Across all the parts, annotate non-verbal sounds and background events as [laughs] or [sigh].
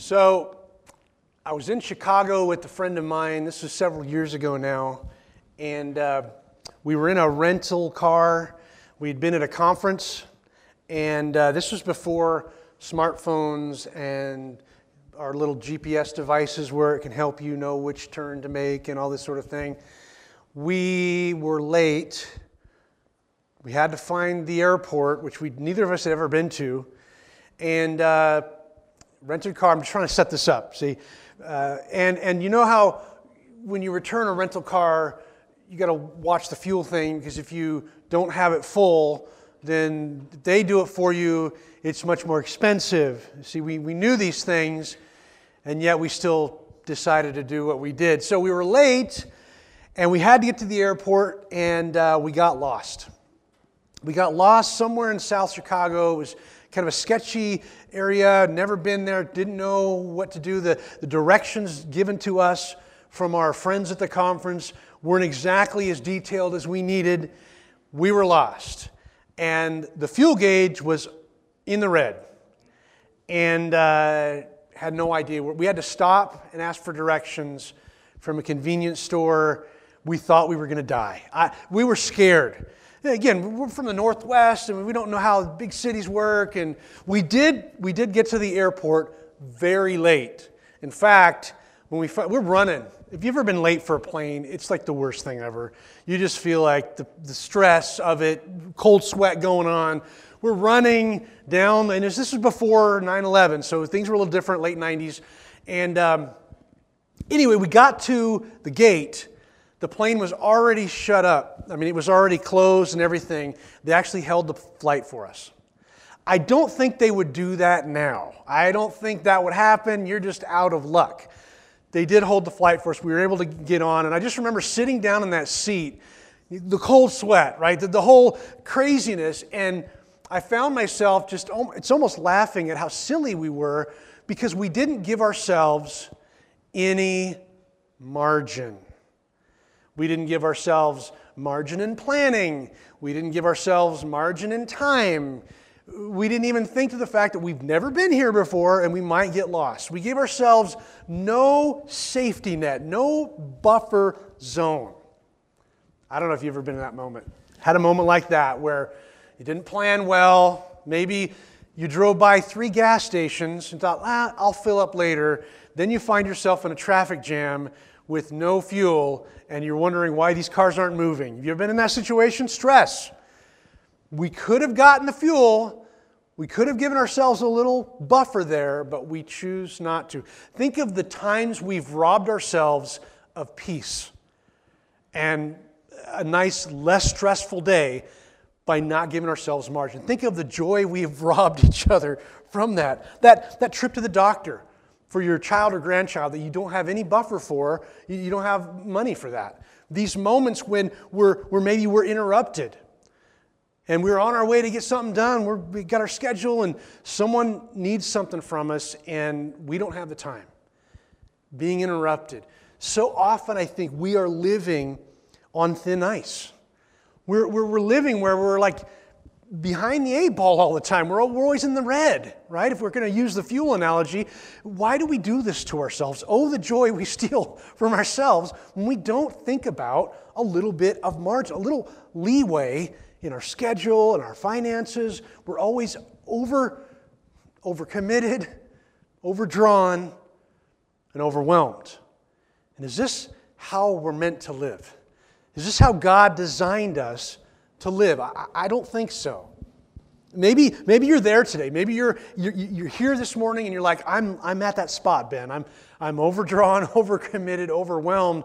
So, I was in Chicago with a friend of mine. This was several years ago now. And uh, we were in a rental car. We'd been at a conference. And uh, this was before smartphones and our little GPS devices where it can help you know which turn to make and all this sort of thing. We were late. We had to find the airport, which we neither of us had ever been to. And uh, rented car. I'm just trying to set this up. See, uh, and and you know how when you return a rental car, you got to watch the fuel thing because if you don't have it full, then they do it for you. It's much more expensive. See, we, we knew these things, and yet we still decided to do what we did. So we were late, and we had to get to the airport, and uh, we got lost. We got lost somewhere in South Chicago. It was kind of a sketchy area, never been there, didn't know what to do. The, the directions given to us from our friends at the conference weren't exactly as detailed as we needed. We were lost. And the fuel gauge was in the red. And uh, had no idea. We had to stop and ask for directions from a convenience store. We thought we were going to die. I, we were scared. Again, we're from the Northwest and we don't know how big cities work. And we did, we did get to the airport very late. In fact, when we, we're running. If you've ever been late for a plane, it's like the worst thing ever. You just feel like the, the stress of it, cold sweat going on. We're running down, and this was before 9 11, so things were a little different, late 90s. And um, anyway, we got to the gate the plane was already shut up. I mean, it was already closed and everything. They actually held the flight for us. I don't think they would do that now. I don't think that would happen. You're just out of luck. They did hold the flight for us. We were able to get on. And I just remember sitting down in that seat, the cold sweat, right? The, the whole craziness. And I found myself just, oh, it's almost laughing at how silly we were because we didn't give ourselves any margin. We didn't give ourselves margin in planning. We didn't give ourselves margin in time. We didn't even think to the fact that we've never been here before and we might get lost. We gave ourselves no safety net, no buffer zone. I don't know if you've ever been in that moment. Had a moment like that where you didn't plan well. Maybe you drove by three gas stations and thought, ah, I'll fill up later. Then you find yourself in a traffic jam with no fuel and you're wondering why these cars aren't moving. Have you ever been in that situation? Stress. We could have gotten the fuel, we could have given ourselves a little buffer there, but we choose not to. Think of the times we've robbed ourselves of peace and a nice, less stressful day by not giving ourselves margin. Think of the joy we have [laughs] robbed each other from that. That, that trip to the doctor for your child or grandchild that you don't have any buffer for, you don't have money for that. These moments when we're, where maybe we're interrupted and we're on our way to get something done, we're, we got our schedule, and someone needs something from us, and we don't have the time. Being interrupted. So often, I think we are living on thin ice. We're, we're, we're living where we're like, behind the eight ball all the time. We're, always in the red, right? If we're going to use the fuel analogy, why do we do this to ourselves? Oh, the joy we [laughs] steal from ourselves when we don't think about a little bit of margin, a little leeway in our schedule and our finances. We're always over overcommitted, overdrawn, and overwhelmed. And is this how we're meant to live? Is this how God designed us to live? I, I don't think so. Maybe, maybe you're there today. Maybe you're, you're, you're here this morning and you're like, I'm, I'm at that spot, Ben. I'm, I'm overdrawn, [laughs] overcommitted, overwhelmed.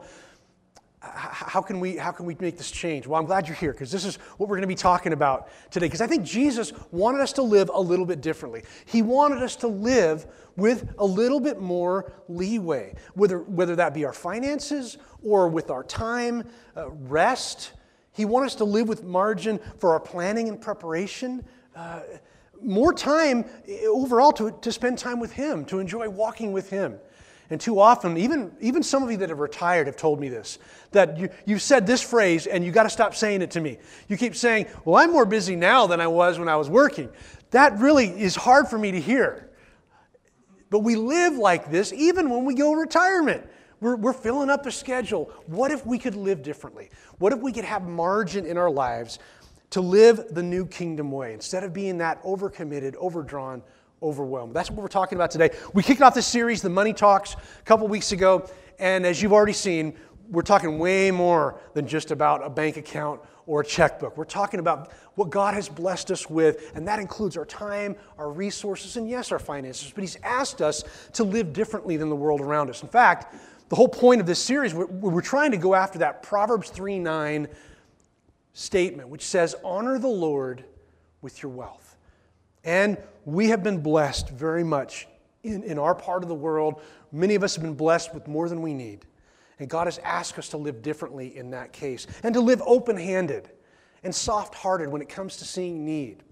How can, we, how can we make this change? Well, I'm glad you're here because this is what we're going to be talking about today. Because I think Jesus wanted us to live a little bit differently. He wanted us to live with a little bit more leeway, whether, whether that be our finances or with our time, uh, rest he wants us to live with margin for our planning and preparation. Uh, more time eh, overall to, to spend time with Him, to enjoy walking with Him. And too often, even, even some of you that have retired have told me this that you, you've said this phrase and you got to stop saying it to me. You keep saying, Well, I'm more busy now than I was when I was working. That really is hard for me to hear But we live like this even when we go retirement. We're, we're filling up the schedule. What if we could live differently? What if we could have margin in our lives to live the new kingdom way instead of being that overcommitted, overdrawn, overwhelmed? That's what we're talking about today. We kicked off this series, The Money Talks, a couple weeks ago. And as you've already seen, we're talking way more than just about a bank account or a checkbook. We're talking about what God has blessed us with, and that includes our time, our resources, and yes, our finances. But He's asked us to live differently than the world around us. In fact, the whole point of this series, we're, we're trying to go after that Proverbs 3 9 statement, which says, Honor the Lord with your wealth. And we have been blessed very much in, in our part of the world. Many of us have been blessed with more than we need. And God has asked us to live differently in that case and to live open handed and soft hearted when it comes to seeing need.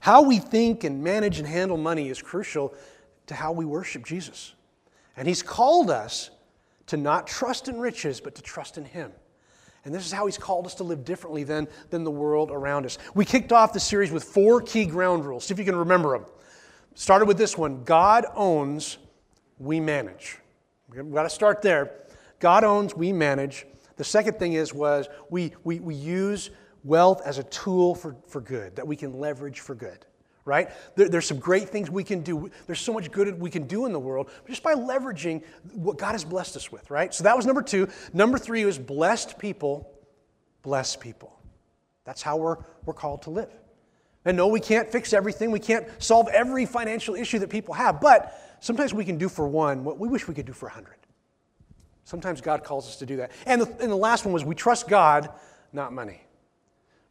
How we think and manage and handle money is crucial to how we worship Jesus. And He's called us to not trust in riches, but to trust in Him. And this is how He's called us to live differently than, than the world around us. We kicked off the series with four key ground rules. See if you can remember them. Started with this one God owns, we manage. We've got to start there. God owns, we manage. The second thing is was we, we, we use wealth as a tool for, for good, that we can leverage for good right? There, there's some great things we can do. There's so much good we can do in the world just by leveraging what God has blessed us with, right? So that was number two. Number three was blessed people bless people. That's how we're, we're called to live. And no, we can't fix everything. We can't solve every financial issue that people have, but sometimes we can do for one what we wish we could do for a hundred. Sometimes God calls us to do that. And the, and the last one was we trust God, not money.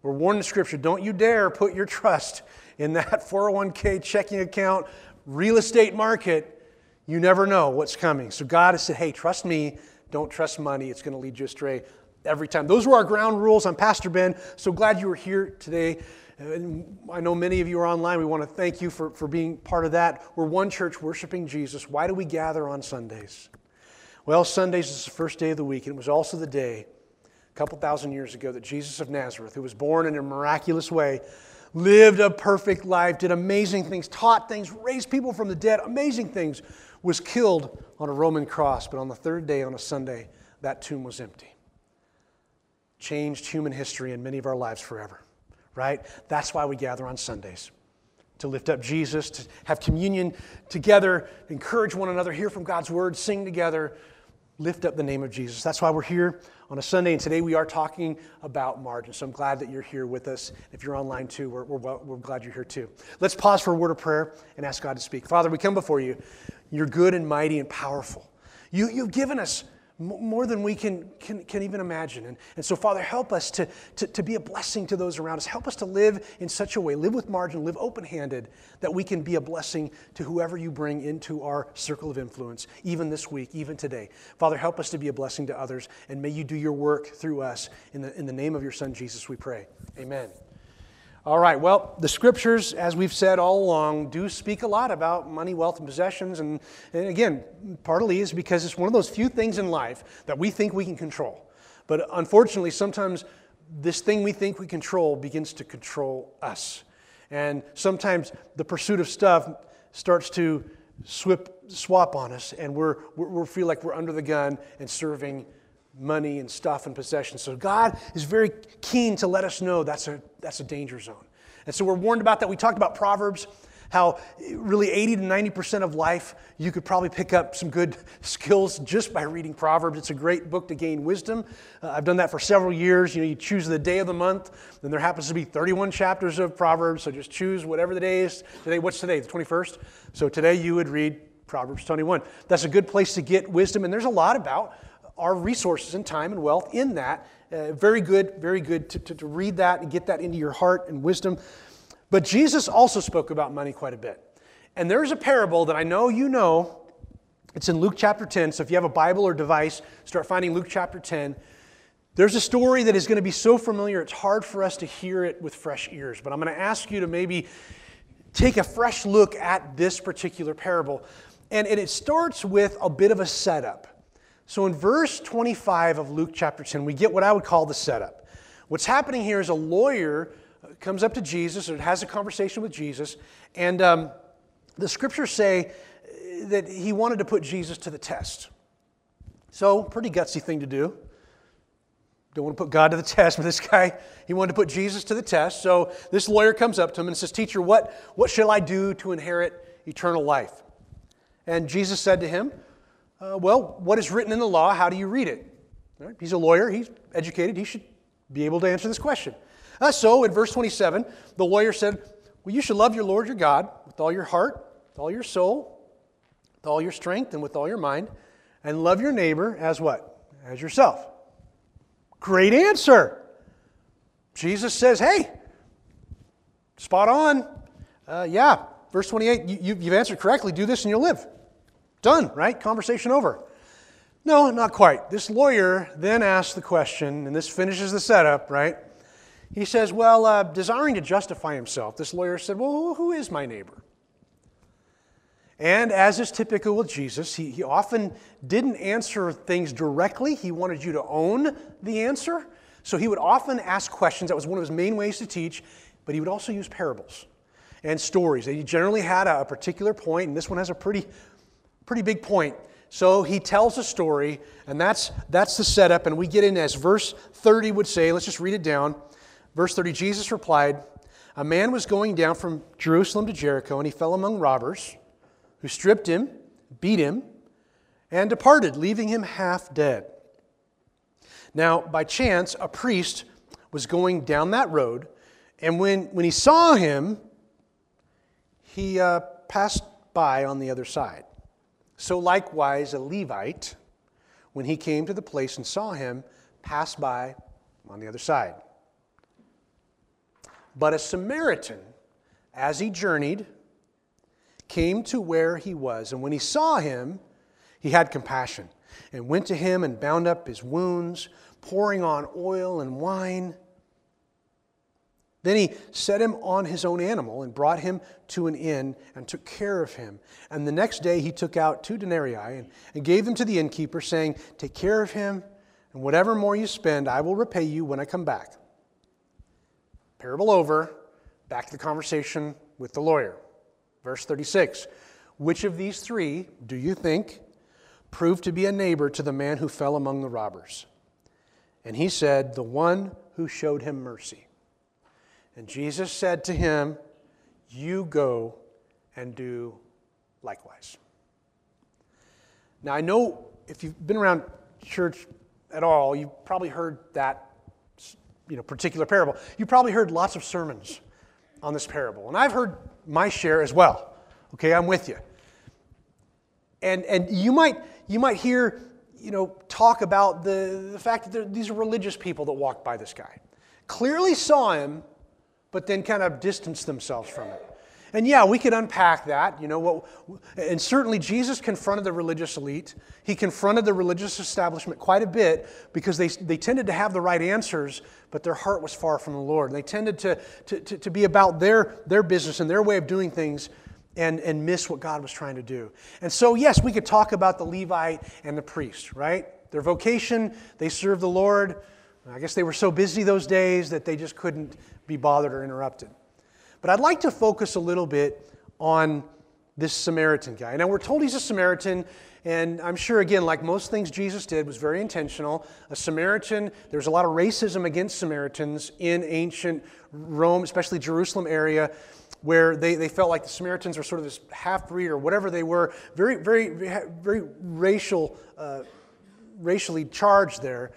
We're warned in Scripture don't you dare put your trust in that [laughs] 401k checking account, real estate market. You never know what's coming. So God has said, hey, trust me, don't trust money. It's going to lead you astray every time. Those were our ground rules. I'm Pastor Ben. So glad you were here today. And I know many of you are online. We want to thank you for, for being part of that. We're one church worshiping Jesus. Why do we gather on Sundays? Well, Sundays is the first day of the week, and it was also the day a couple thousand years ago that Jesus of Nazareth, who was born in a miraculous way, lived a perfect life, did amazing things, taught things, raised people from the dead, amazing things, was killed on a Roman cross. But on the third day, on a Sunday, that tomb was empty. Changed human history and many of our lives forever, right? That's why we gather on Sundays to lift up Jesus, to have communion together, encourage one another, hear from God's word, sing together, lift up the name of Jesus. That's why we're here on a Sunday, and today we are talking about margin. So I'm glad that you're here with us. If you're online too, we're, we're, we're glad you're here too. Let's pause for a word of prayer and ask God to speak. Father, we come before you. You're good and mighty and powerful. You, you've given us more than we can, can, can even imagine. And, and so, Father, help us to, to, to be a blessing to those around us. Help us to live in such a way, live with margin, live open handed, that we can be a blessing to whoever you bring into our circle of influence, even this week, even today. Father, help us to be a blessing to others, and may you do your work through us. In the, in the name of your Son, Jesus, we pray. Amen. All right, well, the scriptures, as we've said all along, do speak a lot about money, wealth, and possessions. And, and, again, partly is because it's one of those few things in life that we think we can control. But unfortunately, sometimes this thing we think we control begins to control us. And sometimes the pursuit of stuff starts to swip, swap on us, and we're, we feel like we're under the gun and serving money and stuff and possessions. So God is very keen to let us know that's a, that's a danger zone. And so we're warned about that. We talked about Proverbs, how really 80 to 90% of life, you could probably pick up some good [laughs] skills just by reading Proverbs. It's a great book to gain wisdom. Uh, I've done that for several years. You know, you choose the day of the month, then there happens to be 31 chapters of Proverbs, so just choose whatever the day is. Today, what's today? The 21st? So today you would read Proverbs 21. That's a good place to get wisdom, and there's a lot about our resources and time and wealth in that. Uh, very good, very good to, to, to read that and get that into your heart and wisdom. But Jesus also spoke about money quite a bit. And there's a parable that I know you know. It's in Luke chapter 10. So if you have a Bible or device, start finding Luke chapter 10. There's a story that is going to be so familiar, it's hard for us to hear it with fresh ears. But I'm going to ask you to maybe take a fresh look at this particular parable. And, and it starts with a bit of a setup. So in verse 25 of Luke chapter 10, we get what I would call the setup. What's happening here is a lawyer comes up to Jesus or has a conversation with Jesus, and um, the scriptures say that he wanted to put Jesus to the test. So, pretty gutsy thing to do. Don't want to put God to the test, but this guy, he wanted to put Jesus to the test. So, this lawyer comes up to him and says, Teacher, what, what shall I do to inherit eternal life? And Jesus said to him, uh, Well, what is written in the law? How do you read it? Right? He's a lawyer, he's educated, he should be able to answer this question. Uh, so, in verse 27, the lawyer said, Well, you should love your Lord your God with all your heart, with all your soul, with all your strength, and with all your mind and love your neighbor as what? As yourself. Great answer. Jesus says, hey, spot on. Uh, yeah, verse 28, you, you've answered correctly. Do this and you'll live. Done, right? Conversation over. No, not quite. This lawyer then asks the question, and this finishes the setup, right? He says, Well, uh, desiring to justify himself, this lawyer said, Well, who is my neighbor? And as is typical with Jesus, he, he often didn't answer things directly. He wanted you to own the answer. So he would often ask questions. That was one of his main ways to teach. But he would also use parables and stories. He generally had a particular point, and this one has a pretty, pretty big point. So he tells a story, and that's, that's the setup. And we get in as verse 30 would say. Let's just read it down. Verse 30 Jesus replied, A man was going down from Jerusalem to Jericho, and he fell among robbers who stripped him, beat him, and departed, leaving him half dead. Now, by chance, a priest was going down that road, and when, when he saw him, he uh, passed by on the other side. So, likewise, a Levite, when he came to the place and saw him, passed by on the other side. But a Samaritan, as he journeyed, came to where he was, and when he saw him, he had compassion and went to him and bound up his wounds, pouring on oil and wine. Then he set him on his own animal and brought him to an inn and took care of him. And the next day he took out two denarii and, and gave them to the innkeeper, saying, Take care of him, and whatever more you spend, I will repay you when I come back. Parable over, back to the conversation with the lawyer. Verse 36 Which of these three do you think proved to be a neighbor to the man who fell among the robbers? And he said, The one who showed him mercy. And Jesus said to him, You go and do likewise. Now, I know if you've been around church at all, you've probably heard that you know, particular parable. You've probably heard lots of sermons on this parable. And I've heard my share as well. Okay, I'm with you. And, and you, might, you might hear, you know, talk about the, the fact that these are religious people that walked by this guy. Clearly saw him, but then kind of distance themselves from it. And yeah, we could unpack that, you know, what, and certainly Jesus confronted the religious elite. He confronted the religious establishment quite a bit because they, they tended to have the right answers, but their heart was far from the Lord. They tended to, to, to, to be about their, their business and their way of doing things and, and miss what God was trying to do. And so, yes, we could talk about the Levite and the priest, right? Their vocation, they serve the Lord. I guess they were so busy those days that they just couldn't be bothered or interrupted. But I'd like to focus a little bit on this Samaritan guy. Now, we're told he's a Samaritan, and I'm sure, again, like most things Jesus did, was very intentional. A Samaritan, there's a lot of racism against Samaritans in ancient Rome, especially Jerusalem area, where they, they felt like the Samaritans were sort of this half breed or whatever they were, very, very, very racial, uh, racially charged there.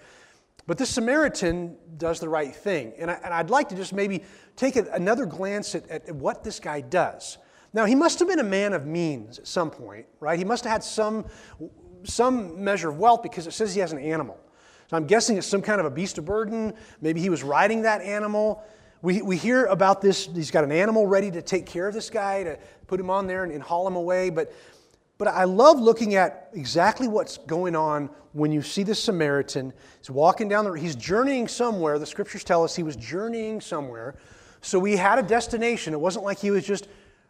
But this Samaritan does the right thing. And, I, would like to just maybe take another glance at, at what this guy does. Now, he must have been a man of means at some point, right? He must have had some, some measure of wealth because it says he has an animal. So I'm guessing it's some kind of a beast of burden. Maybe he was riding that animal. We, we hear about this. He's got an animal ready to take care of this guy, to put him on there and, and haul him away. But, but I love looking at exactly what's going on when you see this Samaritan. He's walking down the he's journeying somewhere. The scriptures tell us he was journeying somewhere. So he had a destination. It wasn't like he was just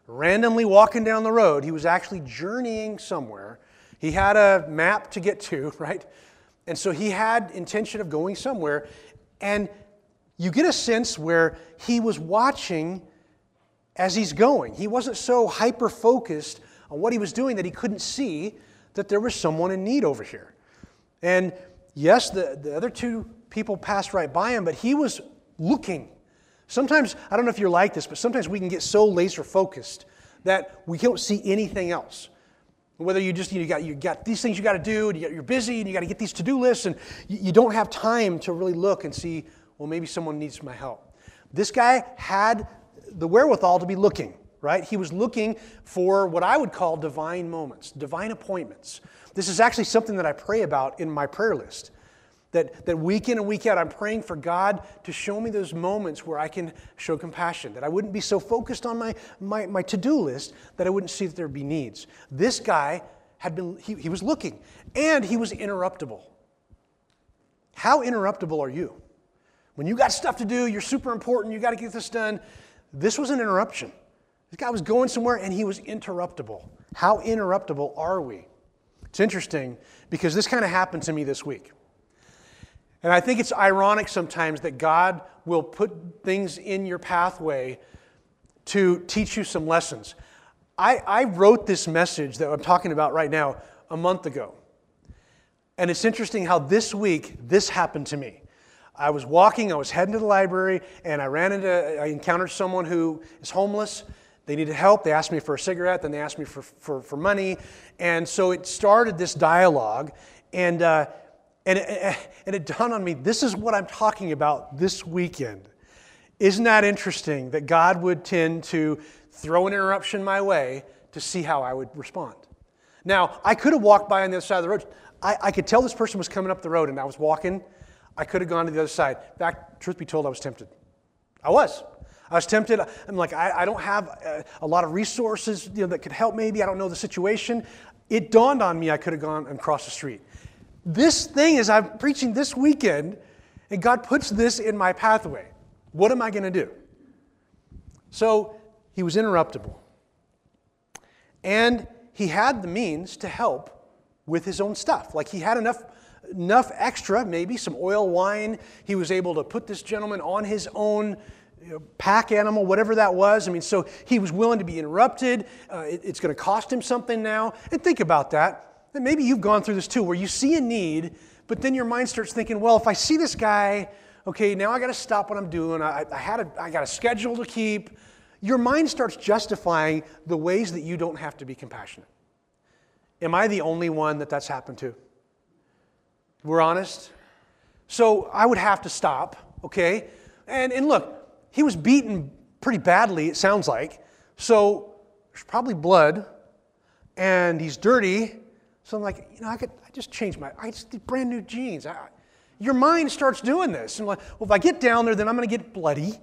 randomly walking down the road. He was actually journeying somewhere. He had a map to get to, [laughs] right? And so he had intention of going somewhere. And you get a sense where he was watching as he's going. He wasn't so hyper focused on what he was doing that he couldn't see that there was someone in need over here. And yes, the, the other two people passed right by him, but he was looking. Sometimes, I don't know if you're like this, but sometimes we can get so laser focused that we don't see anything else. Whether you just, you, know, you, got, you got these things you got to do, and you're busy, and you got to get these to do lists, and you, you don't have time to really look and see, well, maybe someone needs my help. This guy had the wherewithal to be looking, right? He was looking for what I would call divine moments, divine appointments. This is actually something that I pray about in my prayer list. That, that week in and week out, I'm praying for God to show me those moments where I can show compassion, that I wouldn't be so focused on my, my, my to do list that I wouldn't see that there would be needs. This guy had been, he, he was looking, and he was interruptible. How interruptible are you? When you got stuff to do, you're super important, you got to get this done. This was an interruption. This guy was going somewhere and he was interruptible. How interruptible are we? It's interesting because this kind of happened to me this week. And I think it's ironic sometimes that God will put things in your pathway to teach you some lessons. I, I wrote this message that I'm talking about right now a month ago. And it's interesting how this week this happened to me. I was walking, I was heading to the library, and I ran into, I encountered someone who is homeless. They needed help. They asked me for a cigarette, then they asked me for, for, for money. And so it started this dialogue. And, uh, and, it, and it dawned on me this is what I'm talking about this weekend. Isn't that interesting that God would tend to throw an interruption my way to see how I would respond? Now, I could have walked by on the other side of the road. I, I could tell this person was coming up the road and I was walking. I could have gone to the other side. In fact, truth be told, I was tempted. I was. I was tempted. I'm like, I, I don't have a, a, lot of resources you know, that could help maybe. I don't know the situation. It dawned on me I could have gone and crossed the street. This thing is, I'm preaching this weekend, and God puts this in my pathway. What am I going to do? So he was interruptible. And he had the means to help with his own stuff. Like he had enough, enough extra, maybe some oil, wine. He was able to put this gentleman on his own you know, pack animal, whatever that was. I mean, so he was willing to be interrupted. Uh, it, it's going to cost him something now. And think about that that maybe you've gone through this too, where you see a need, but then your mind starts thinking, well, if I see this guy, okay, now I got to stop what I'm doing. I, I, had a, I got a schedule to keep. Your mind starts justifying the ways that you don't have to be compassionate. Am I the only one that that's happened to? We're honest. So I would have to stop, okay? And, and look, he was beaten pretty badly, it sounds like. So there's probably blood, and he's dirty, so I'm like, you know, I could I just change my, I just did brand new jeans. I, your mind starts doing this. And I'm like, well, if I get down there, then I'm going to get bloody,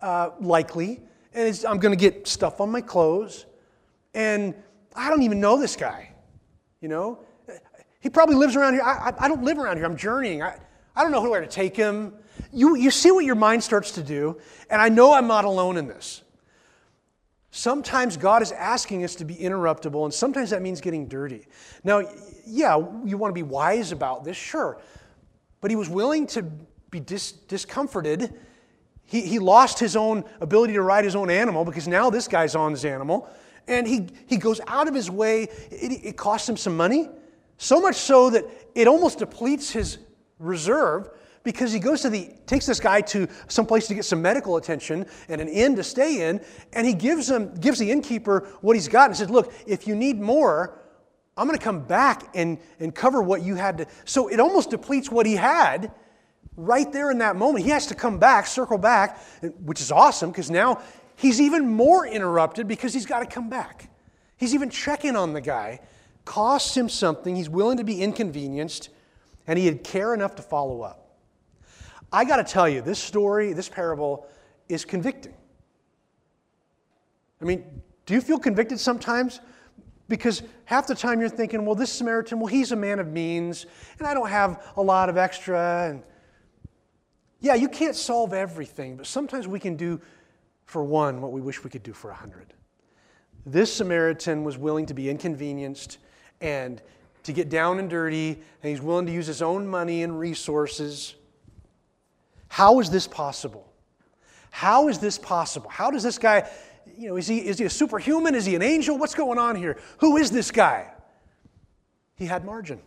uh, likely, and I'm going to get stuff on my clothes. And I don't even know this guy, you know? He probably lives around here. I, I, I don't live around here. I'm journeying. I, I don't know where to take him. You, you see what your mind starts to do, and I know I'm not alone in this. Sometimes God is asking us to be interruptible, and sometimes that means getting dirty. Now, yeah, you want to be wise about this, sure. But he was willing to be dis- discomforted. He, he lost his own ability to ride his own animal because now this guy's on his animal. And he, he goes out of his way. It, it costs him some money, so much so that it almost depletes his reserve because he goes to the takes this guy to some place to get some medical attention and an inn to stay in and he gives him gives the innkeeper what he's got and says look if you need more i'm going to come back and, and cover what you had to so it almost depletes what he had right there in that moment. He has to come back circle back which is awesome because now he's even more interrupted because he's got to come back. He's even checking on the guy. Costs him something. He's willing to be inconvenienced and he had care enough to follow up I got to tell you, this story, this parable is convicting. I mean, do you feel convicted sometimes? Because half the time you're thinking, well, this Samaritan, well, he's a man of means, and I don't have a lot of extra. And yeah, you can't solve everything, but sometimes we can do for one what we wish we could do for a hundred. This Samaritan was willing to be inconvenienced and to get down and dirty, and he's willing to use his own money and resources how is this possible? How is this possible? How does this guy you know, is he, is he a superhuman? Is he an angel? What's going on here? Who is this guy? He had margin.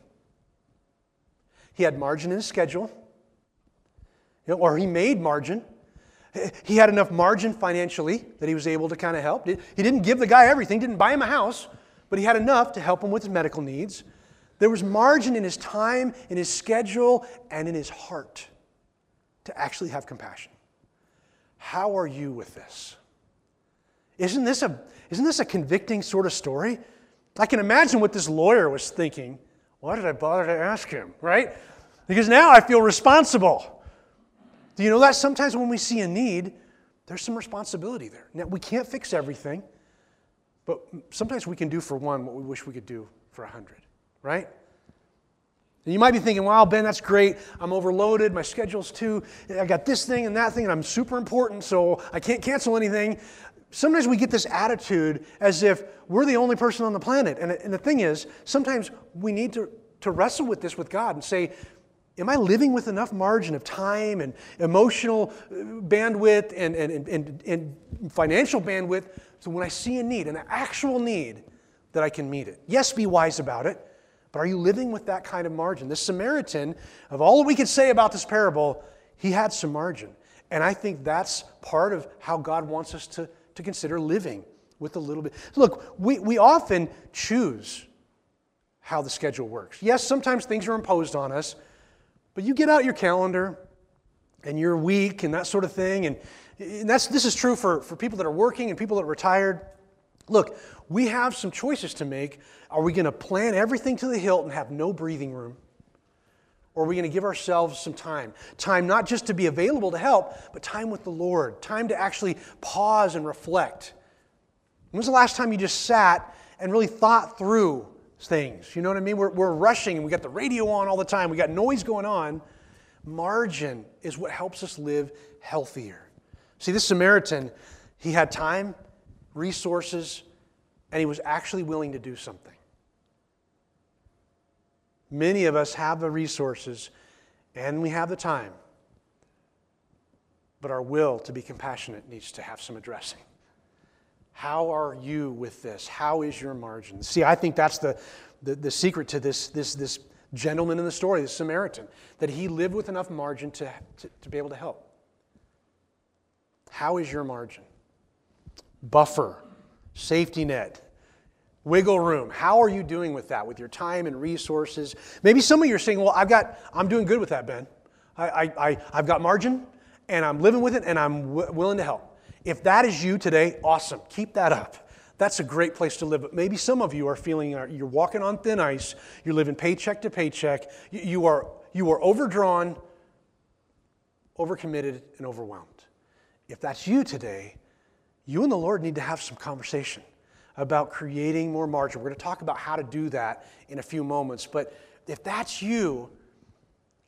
He had margin in his schedule, you know, or he made margin. He had enough margin financially that he was able to kind of help. He didn't give the guy everything, didn't buy him a house, but he had enough to help him with his medical needs. There was margin in his time, in his schedule, and in his heart to actually have compassion. How are you with this? Isn't this a, isn't this a convicting sort of story? I can imagine what this lawyer was thinking. Why did I bother to ask him, right? Because now I feel responsible. Do you know that sometimes when we see a need, there's some responsibility there. Now, we can't fix everything, but sometimes we can do for one what we wish we could do for a hundred, right? And you might be thinking, wow, Ben, that's great. I'm overloaded. My schedule's too, I got this thing and that thing, and I'm super important, so I can't cancel anything sometimes we get this attitude as if we're the only person on the planet. And, and the thing is, sometimes we need to, to wrestle with this with God and say, Am I living with enough margin of time and emotional uh, bandwidth and, and, and, and financial bandwidth so when I see a need, an actual need, that I can meet it? Yes, be wise about it, but are you living with that kind of margin? This Samaritan, of all we could say about this parable, he had some margin. And I think that's part of how God wants us to to consider living with a little bit. Look, we, we often choose how the schedule works. Yes, sometimes things are imposed on us, but you get out your calendar and your week and that sort of thing. And, and that's, this is true for, for people that are working and people that are retired. Look, we have some choices to make. Are we going to plan everything to the hilt and have no breathing room? Or are we going to give ourselves some time? Time not just to be available to help, but time with the Lord, time to actually pause and reflect. When was the last time you just sat and really thought through things? You know what I mean? We're, we're rushing and we got the radio on all the time, we got noise going on. Margin is what helps us live healthier. See, this Samaritan, he had time, resources, and he was actually willing to do something. Many of us have the resources and we have the time, but our will to be compassionate needs to have some addressing. How are you with this? How is your margin? See, I think that's the, the, the secret to this, this, this gentleman in the story, the Samaritan, that he lived with enough margin to, to, to be able to help. How is your margin? Buffer, safety net, wiggle room. How are you doing with that, with your time and resources? Maybe some of you are saying, well, I've got, I'm doing good with that, Ben. I, I, I, have got margin and I'm living with it and I'm w- willing to help. If that is you today, awesome. Keep that up. That's a great place to live. But maybe some of you are feeling uh, you're walking on thin ice. You're living paycheck to paycheck. You are, you are overdrawn, overcommitted, and overwhelmed. If that's you today, you and the Lord need to have some conversation about creating more margin. We're going to talk about how to do that in a few moments. But if that's you,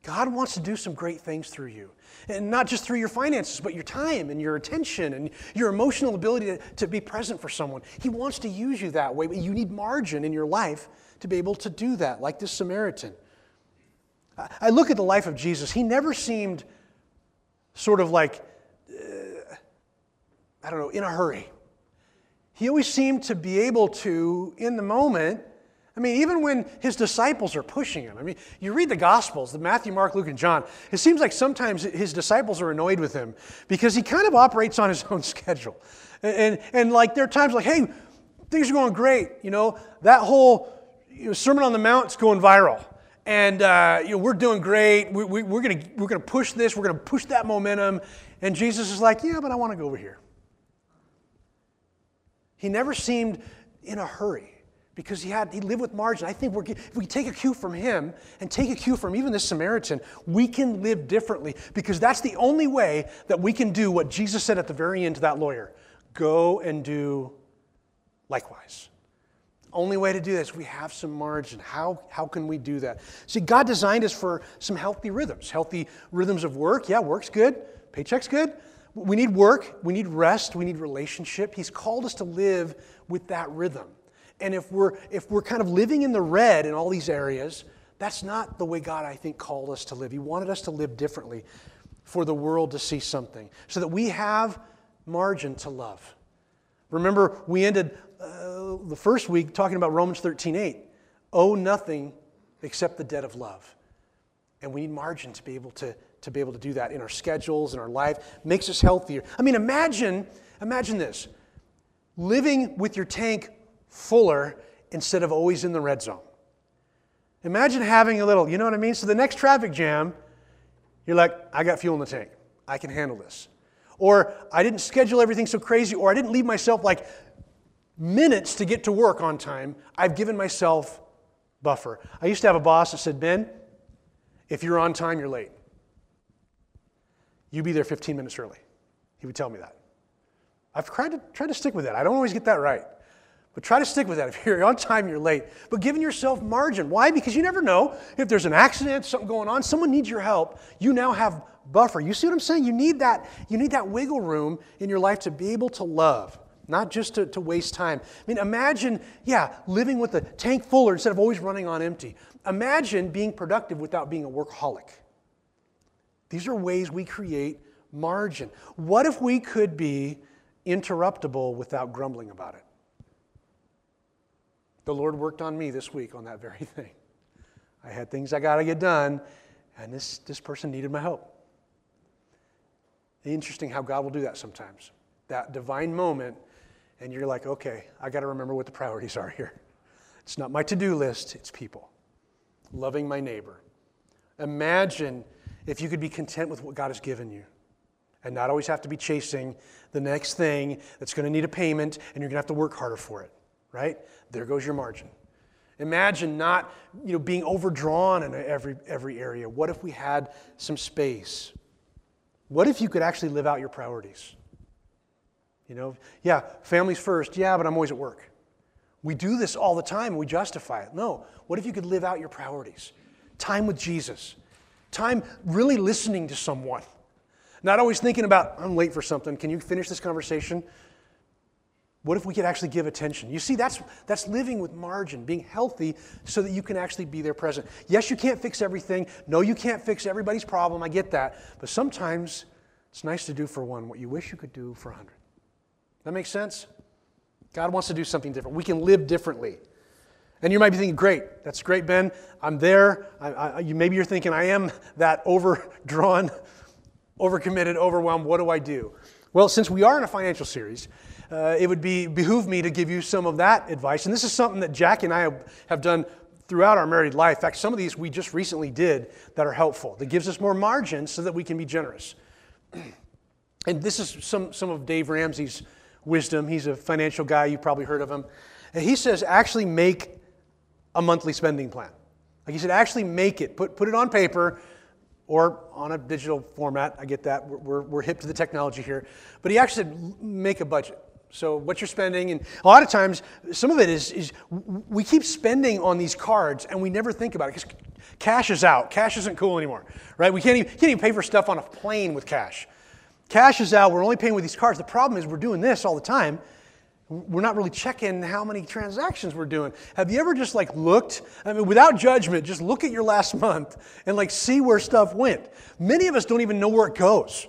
God wants to do some great things through you. And not just through your finances, but your time and your attention and your emotional ability to, to be present for someone. He wants to use you that way, but you need margin in your life to be able to do that, like this Samaritan. I look at the life of Jesus, he never seemed sort of like, I don't know, in a hurry he always seemed to be able to, in the moment, I mean, even when his disciples are pushing him. I mean, you read the Gospels, the Matthew, Mark, Luke, and John, it seems like sometimes his disciples are annoyed with him because he kind of operates on his [laughs] own schedule. And, and, and like, there are times like, hey, things are going great. You know, that whole you know, Sermon on the Mount is going viral. And uh, you know, we're doing great. We, we, we're going we're gonna push this. We're going to push that momentum. And Jesus is like, yeah, but I want to go over here. He never seemed in a hurry because he had he lived with margin. I think if we take a cue from him and take a cue from even this Samaritan, we can live differently because that's the only way that we can do what Jesus said at the very end to that lawyer: "Go and do likewise." Only way to do this, we have some margin. How, how can we do that? See, God designed us for some healthy rhythms. Healthy rhythms of work. Yeah, work's good. Paycheck's good. We need work, we need rest, we need relationship. He's called us to live with that rhythm. And if we're, if we're kind of living in the red in all these areas, that's not the way God, I think, called us to live. He wanted us to live differently for the world to see something so that we have margin to love. Remember, we ended uh, the first week talking about Romans 13 8. Owe nothing except the debt of love. And we need margin to be able to, to be able to do that in our schedules, in our life. Makes us healthier. I mean, imagine, imagine this living with your tank fuller instead of always in the red zone. Imagine having a little, you know what I mean? So the next traffic jam, you're like, I got fuel in the tank. I can handle this. Or I didn't schedule everything so crazy, or I didn't leave myself like minutes to get to work on time. I've given myself buffer. I used to have a boss that said, Ben, if you're on time, you're late. You be there 15 minutes early. He would tell me that. I've tried to, tried to stick with that. I don't always get that right. But try to stick with that. If you're on time, you're late. But giving yourself margin. Why? Because you never know. If there's an accident, something going on, someone needs your help, you now have buffer. You see what I'm saying? You need that, you need that wiggle room in your life to be able to love, not just to, to waste time. I mean, imagine, yeah, living with the tank fuller instead of always running on empty. Imagine being productive without being a workaholic. These are ways we create margin. What if we could be interruptible without grumbling about it? The Lord worked on me this week on that very [laughs] thing. I had things I got to get done, and this, this person needed my help. Interesting how God will do that sometimes. That divine moment, and you're like, okay, I got to remember what the priorities are here. It's not my to do list, it's people. Loving my neighbor. Imagine if you could be content with what God has given you and not always have to be chasing the next thing that's going to need a payment and you're going to have to work harder for it, right? There goes your margin. Imagine not you know, being overdrawn in every, every area. What if we had some space? What if you could actually live out your priorities? You know, yeah, families first. Yeah, but I'm always at work. We do this all the time and we justify it. No, what if you could live out your priorities? Time with Jesus, time really listening to someone, not always thinking about, I'm late for something. Can you finish this conversation? What if we could actually give attention? You see, that's, that's living with margin, being healthy so that you can actually be there present. Yes, you can't fix everything. No, you can't fix everybody's problem. I get that. But sometimes it's nice to do for one what you wish you could do for a hundred. That makes sense? God wants to do something different. We can live differently. And you might be thinking, great, that's great, Ben. I'm there. I, I, you, maybe you're thinking, I am that overdrawn, [laughs] overcommitted, overwhelmed. What do I do? Well, since we are in a financial series, uh, it would be behoove me to give you some of that advice. And this is something that Jackie and I have, have done throughout our married life. In fact, some of these we just recently did that are helpful, that gives us more margin so that we can be generous. [clears throat] and this is some, some of Dave Ramsey's wisdom. He's a financial guy, you've probably heard of him. And he says, actually make a monthly spending plan. Like he said, actually make it, put, put it on paper or on a digital format. I get that. We're, we're, we're hip to the technology here. But he actually said, make a budget. So what you're spending, and a lot of times, some of it is, is we keep spending on these cards and we never think about it because cash is out. Cash isn't cool anymore, right? We can't even, can't even pay for stuff on a plane with cash. Cash is out. We're only paying with these cards. The problem is we're doing this all the time. We're not really checking how many transactions we're doing. Have you ever just like looked, I mean, without judgment, just look at your last month and like see where stuff went? Many of us don't even know where it goes.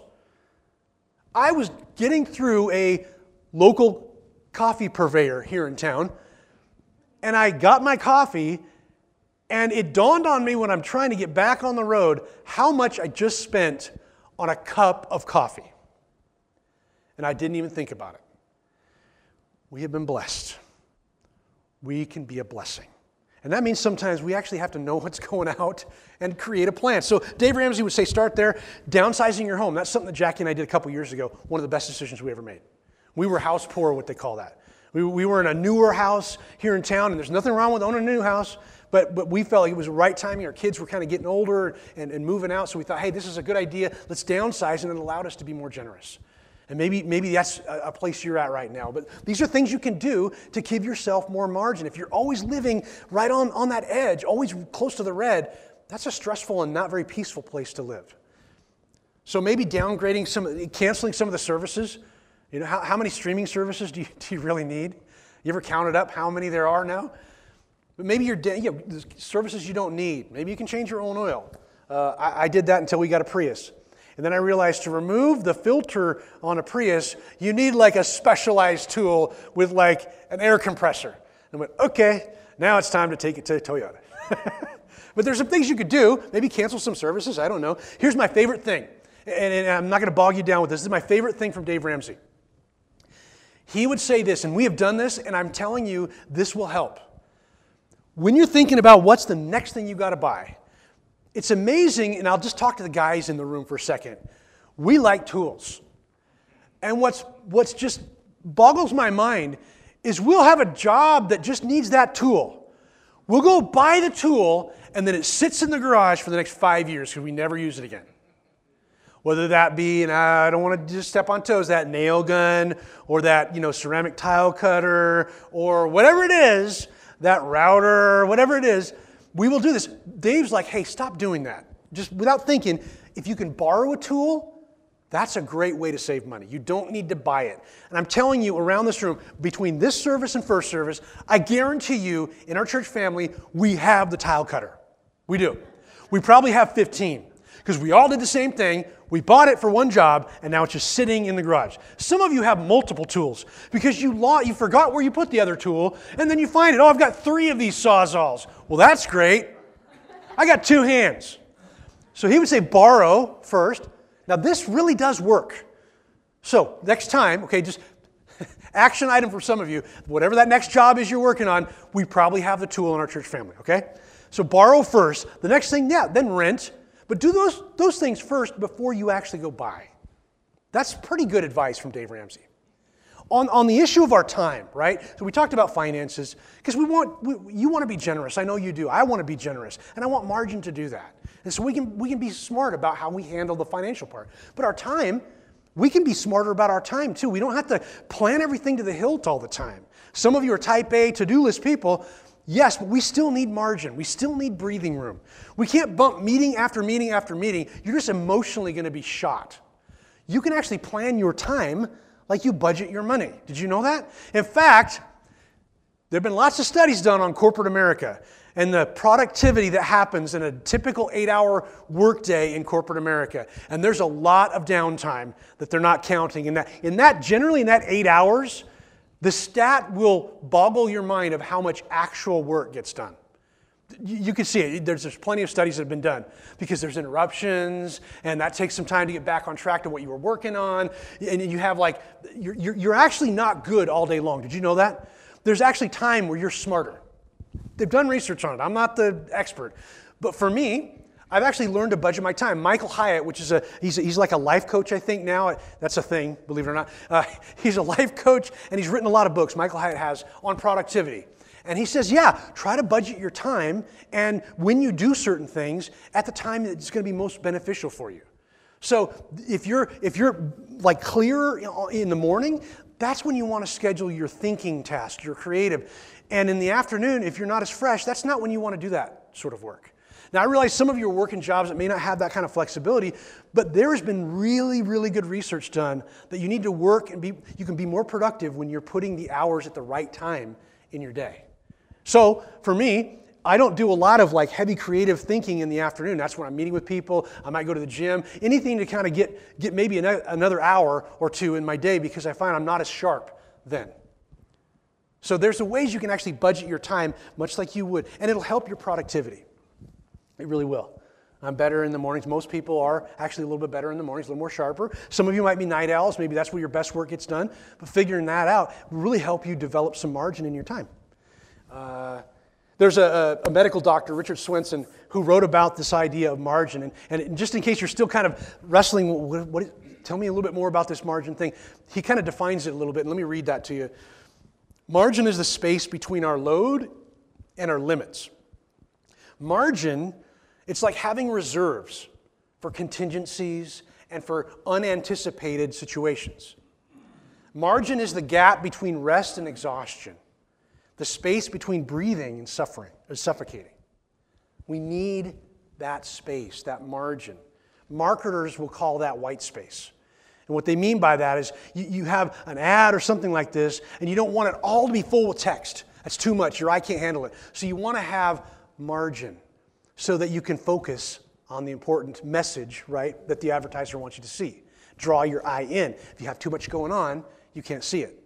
I was getting through a local coffee purveyor here in town. And I got my coffee, and it dawned on me when I'm trying to get back on the road how much I just spent on a cup of coffee. And I didn't even think about it. We have been blessed. We can be a blessing. And that means sometimes we actually have to know [laughs] what's going out and create a plan. So Dave Ramsey would say, start there, downsizing your home. That's something that Jackie and I did a couple years ago, one of the best decisions we ever made. We were house poor, what they call that. We, we were in a newer house here in town, and there's nothing wrong with owning a new house, but, but we felt like it was the right timing. Our kids were kind of getting older and, and moving out, so we thought, hey, this is a good idea. Let's downsize, and it allowed us to be more generous. And maybe, maybe that's a place you're at right now. But these are things you can do to give yourself more margin. If you're always living right on, on that edge, always close to the red, that's a stressful and not very peaceful place to live. So maybe downgrading some, canceling some of the services you know, how, how many streaming services do you, [laughs] do you really need? You ever counted up how many there are now? But maybe you're, you know, services you don't need. Maybe you can change your own oil. Uh, I, I, did that until we got a Prius. And then I realized to remove the filter on a Prius, you need like a specialized tool with like an air compressor. And I went, okay, now it's time to take it to Toyota. [laughs] but there's some things you could do. Maybe cancel some services. I don't know. Here's my favorite thing. And, and I'm not to bog you down with this. This is my favorite thing from Dave Ramsey. He would say this, and we have done this, and I'm telling you, this will help. When you're thinking about what's the next thing you got to buy, it's amazing, and I'll just talk to the guys in the room for a second. We like tools. And what's, what's just boggles my mind is we'll have a job that just needs that tool. We'll go buy the tool, and then it sits in the garage for the next five years because we never use it again. Whether that be, and I don't want to just step on toes, that nail gun or that you know ceramic tile cutter or whatever it is, that router, whatever it is, we will do this. Dave's like, hey, stop doing that. Just without thinking, if you can borrow a tool, that's a great way to save money. You don't need to buy it. And I'm telling you, around this room, between this service and first service, I guarantee you, in our church family, we have the tile cutter. We do. We probably have 15 because we all did the same thing. We bought it for one job, and now it's just sitting in the garage. Some of you have multiple tools because you, you forgot where you put the other tool, and then you find it. Oh, I've got three of these sawzalls. Well, that's great. I got two hands. So he would say borrow first. Now, this really does work. So, next time, okay, just [laughs] action item for some of you, whatever that next job is you're working on, we probably have the tool in our church family, okay? So, borrow first. The next thing, yeah, then rent. But do those, those things first before you actually go buy. That's pretty good advice from Dave Ramsey. On, on the issue of our time, right? So we talked about finances because we want we, you want to be generous. I know you do. I want to be generous, and I want margin to do that. And so we can we can be smart about how we handle the financial part. But our time, we can be smarter about our time too. We don't have to plan everything to the hilt all the time. Some of you are type A to-do list people. Yes, but we still need margin. We still need breathing room. We can't bump meeting after meeting after meeting. You're just emotionally going to be shot. You can actually plan your time like you budget your money. Did you know that? In fact, there have been lots of studies done on corporate America and the productivity that happens in a typical eight hour workday in corporate America. And there's a lot of downtime that they're not counting. In that, in that generally, in that eight hours, the stat will boggle your mind of how much actual work gets done. You can see it. There's, there's plenty of studies that have been done because there's interruptions, and that takes some time to get back on track to what you were working on. And you have like, you're, you're actually not good all day long. Did you know that? There's actually time where you're smarter. They've done research on it. I'm not the expert. But for me, I've actually learned to budget my time. Michael Hyatt, which is a he's, he's like a life coach, I think now. That's a thing, believe it or not. Uh, [laughs] he's a life coach, and he's written a lot of books. Michael Hyatt has on productivity. And he says, yeah, try to budget your time, and when you do certain things, at the time it's going to be most beneficial for you. So if you're if you're like clearer in the morning, that's when you want to schedule your thinking task, your creative. And in the afternoon, if you're not as fresh, that's not when you want to do that sort of work. Now, I realize some of you are working jobs that may not have that kind of flexibility, but there has been really, really good research done that you need to work and be, you can be more productive when you're putting the hours at the right time in your day. So, for me, I don't do a lot of like heavy creative thinking in the afternoon. That's when I'm meeting with people. I might go to the gym. Anything to kind of get, get maybe another hour or two in my day because I find I'm not as sharp then. So there's ways you can actually budget your time much like you would, and it'll help your productivity. It really will. I'm better in the mornings. Most people are actually a little bit better in the mornings, a little more sharper. Some of you might be night owls. Maybe that's where your best work gets done. But figuring that out will really help you develop some margin in your time. Uh, there's a, a, medical doctor, Richard Swenson, who wrote about this idea of margin. And, and just in case you're still kind of wrestling, what, what, tell me a little bit more about this margin thing. He kind of defines it a little bit. And let me read that to you. Margin is the space between our load and our limits. Margin it's like having reserves for contingencies and for unanticipated situations. Margin is the gap between rest and exhaustion, the space between breathing and suffering or suffocating. We need that space, that margin. Marketers will call that white space. And what they mean by that is you, you have an ad or something like this, and you don't want it all to be full with text. That's too much. Your eye can't handle it. So you want to have margin so that you can focus on the important message, right, that the advertiser wants you to see. Draw your eye in. If you have too much going on, you can't see it.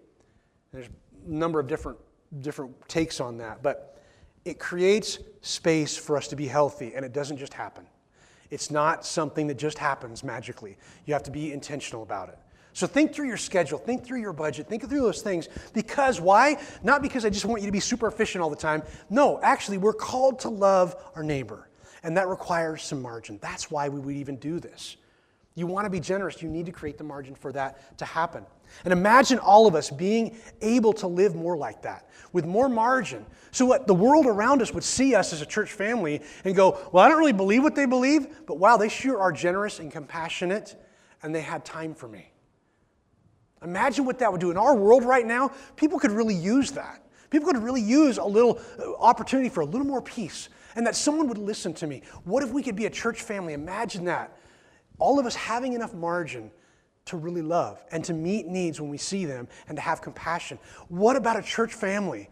There's a number of different, different takes on that, but it creates space for us to be healthy, and it doesn't just happen. It's not something that just happens magically. You have to be intentional about it. So think through your schedule, think through your budget, think through those things. Because why? Not because I just want you to be super efficient all the time. No, actually, we're called to love our neighbor, and that requires some margin. That's why we would even do this. You want to be generous, you need to create the margin for that to happen. And imagine all of us being able to live more like that, with more margin. So what the world around us would see us as a church family and go, Well, I don't really believe what they believe, but wow, they sure are generous and compassionate, and they had time for me. Imagine what that would do. In our world right now, people could really use that. People could really use a little uh, opportunity for a little more peace and that someone would listen to me. What if we could be a church family? Imagine that. All of us having enough margin to really love and to meet needs when we see them and to have compassion. What about a church family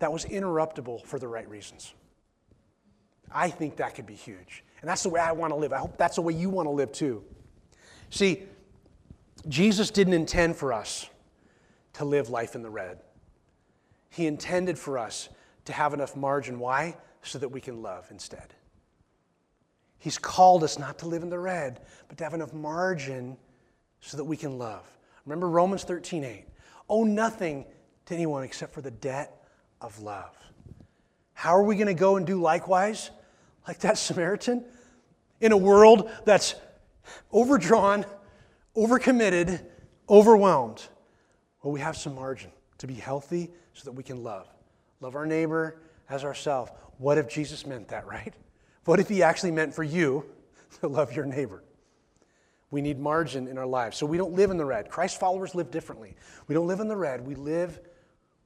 that was interruptible for the right reasons? I think that could be huge. And that's the way I want to live. I hope that's the way you want to live too. See, Jesus didn't intend for us to live life in the red. He intended for us to have enough margin. Why? So that we can love instead. He's called us not to live in the red, but to have enough margin so that we can love. Remember Romans 13 8. Owe nothing to anyone except for the debt of love. How are we going to go and do likewise, like that Samaritan, in a world that's overdrawn, overcommitted, overwhelmed? Well, we have some margin to be healthy so that we can love. Love our neighbor as ourselves. What if Jesus meant that, right? What if he actually meant for you [laughs] to love your neighbor? We need margin in our lives. So we don't live in the red. Christ followers live differently. We don't live in the red. We live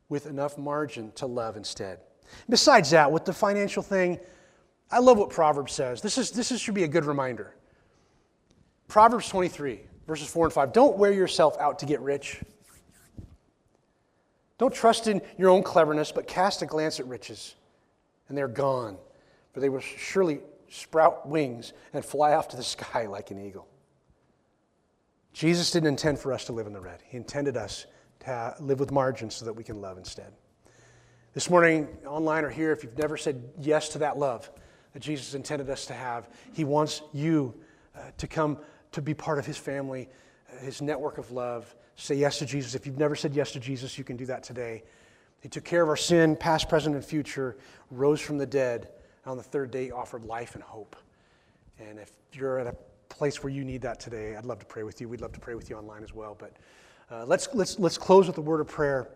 with enough margin to love instead. Besides that, with the financial thing, I love what Proverbs says. This, is, this is, should be a good reminder. Proverbs 23, verses 4 and 5. Don't wear yourself out to get rich. Don't trust in your own cleverness, but cast a glance at riches, and they're gone, for they will surely sprout wings and fly off to the sky [laughs] like an eagle. Jesus didn't intend for us to live in the red. He intended us to live with margins so that we can love instead. This morning, online or here, if you've never said yes to that love that Jesus intended us to have, He wants you uh, to come to be part of His family, His network of love. Say yes to Jesus. If you've never said yes to Jesus, you can do that today. He took care of our sin, past, present, and future, rose from the dead, and on the third day offered life and hope. And if you're at a place where you need that today, I'd love to pray with you. We'd love to pray with you online as well. But uh, let's, let's, let's close with a word of prayer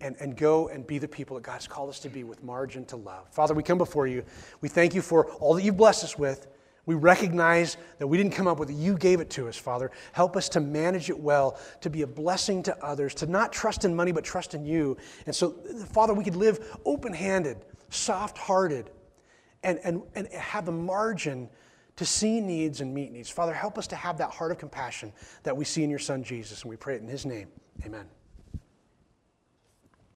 and, and go and be the people that God's called us to be with margin to love. Father, we come before you. We thank you for all that you've blessed us with. We recognize that we didn't come up with it. You gave it to us, Father. Help us to manage it well, to be a blessing to others, to not trust in money, but trust in you. And so, Father, we could live open handed, soft hearted, and, and, and have the margin to see needs and meet needs. Father, help us to have that heart of compassion that we see in your Son Jesus. And we pray it in his name. Amen.